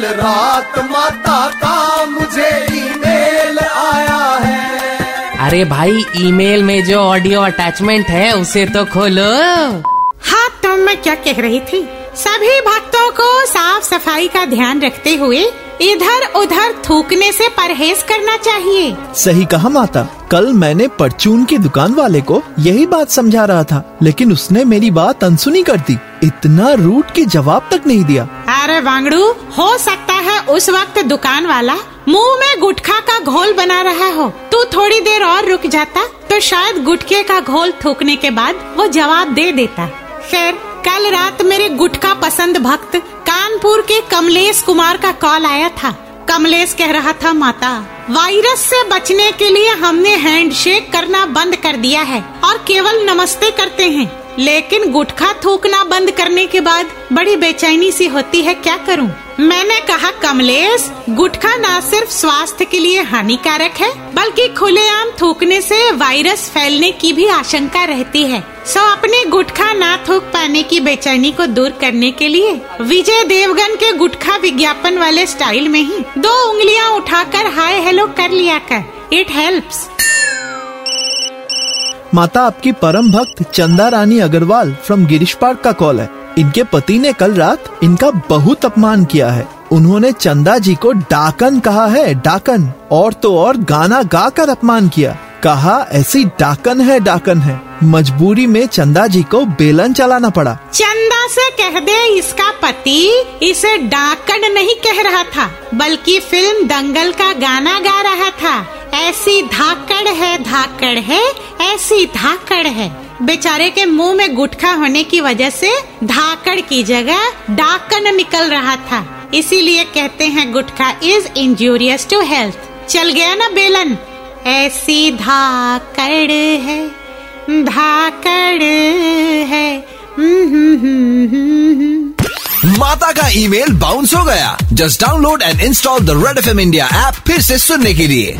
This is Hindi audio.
कल रात माता का मुझे ईमेल आया है। अरे भाई ईमेल में जो ऑडियो अटैचमेंट है उसे तो खोलो। हाँ तो मैं क्या कह रही थी? सभी भक्तों को साफ़ सफ़ाई का ध्यान रखते हुए इधर उधर थूकने से परहेज करना चाहिए। सही कहा माता। कल मैंने परचून की दुकान वाले को यही बात समझा रहा था लेकिन उसने मेरी बात अनसुनी कर दी। इतना रूट के जवाब तक नहीं दिया। अरे वांगड़ू हो सकता है उस वक्त दुकान वाला मुँह में गुटखा का घोल बना रहा हो। तू थोड़ी देर और रुक जाता तो शायद गुटखे का घोल थूकने के बाद वो जवाब दे देता। खैर, कल रात मेरे गुटखा पसंद भक्त कानपुर के कमलेश कुमार का कॉल आया था। कमलेश कह रहा था, माता, वायरस से बचने के लिए हमने हैंडशेक करना बंद कर दिया है और केवल नमस्ते करते हैं। लेकिन गुटखा थूकना बंद करने के बाद बड़ी बेचैनी सी होती है, क्या करूँ? मैंने कहा, कमलेश, गुटखा न सिर्फ़ स्वास्थ्य के लिए हानिकारक है, बल्कि खुलेआम थूकने से वायरस फैलने की भी आशंका रहती है। सो अपने गुटखा ना थूक पाने की बेचैनी को दूर करने के लिए विजय देवगन के गुटखा विज्ञापन वाले स्टाइल में ही दो उंगलियाँ उठाकर हाय हेलो कर लिया कर। इट हेल्प्स माता आपकी परम भक्त चंदा रानी अग्रवाल फ्रॉम गिरीश पार्क का कॉल है। इनके पति ने कल रात इनका बहुत अपमान किया है। उन्होंने चंदा जी को डाकन कहा है, डाकन। और तो और गाना गाकर अपमान किया। कहा, ऐसी डाकन है डाकन है। मजबूरी में चंदा जी को बेलन चलाना पड़ा। चंदा से कह दे इसका पति, इसे डाकन नहीं कह रहा था, बल्कि फ़िल्म दंगल का गाना गा रहा था। ऐसी धाकड़ है धाकड़ है, ऐसी धाकड़ है। बेचारे के मुँह में गुटखा होने की वजह से धाकड़ की जगह डाकन निकल रहा था। इसीलिए कहते हैं gutkha is injurious to health चल गया ना बेलन। ऐसी धाकड़ है धाकड़ है। माता का ईमेल बाउंस हो गया। Just download and install the Red F India app फिर से सुनने के लिए।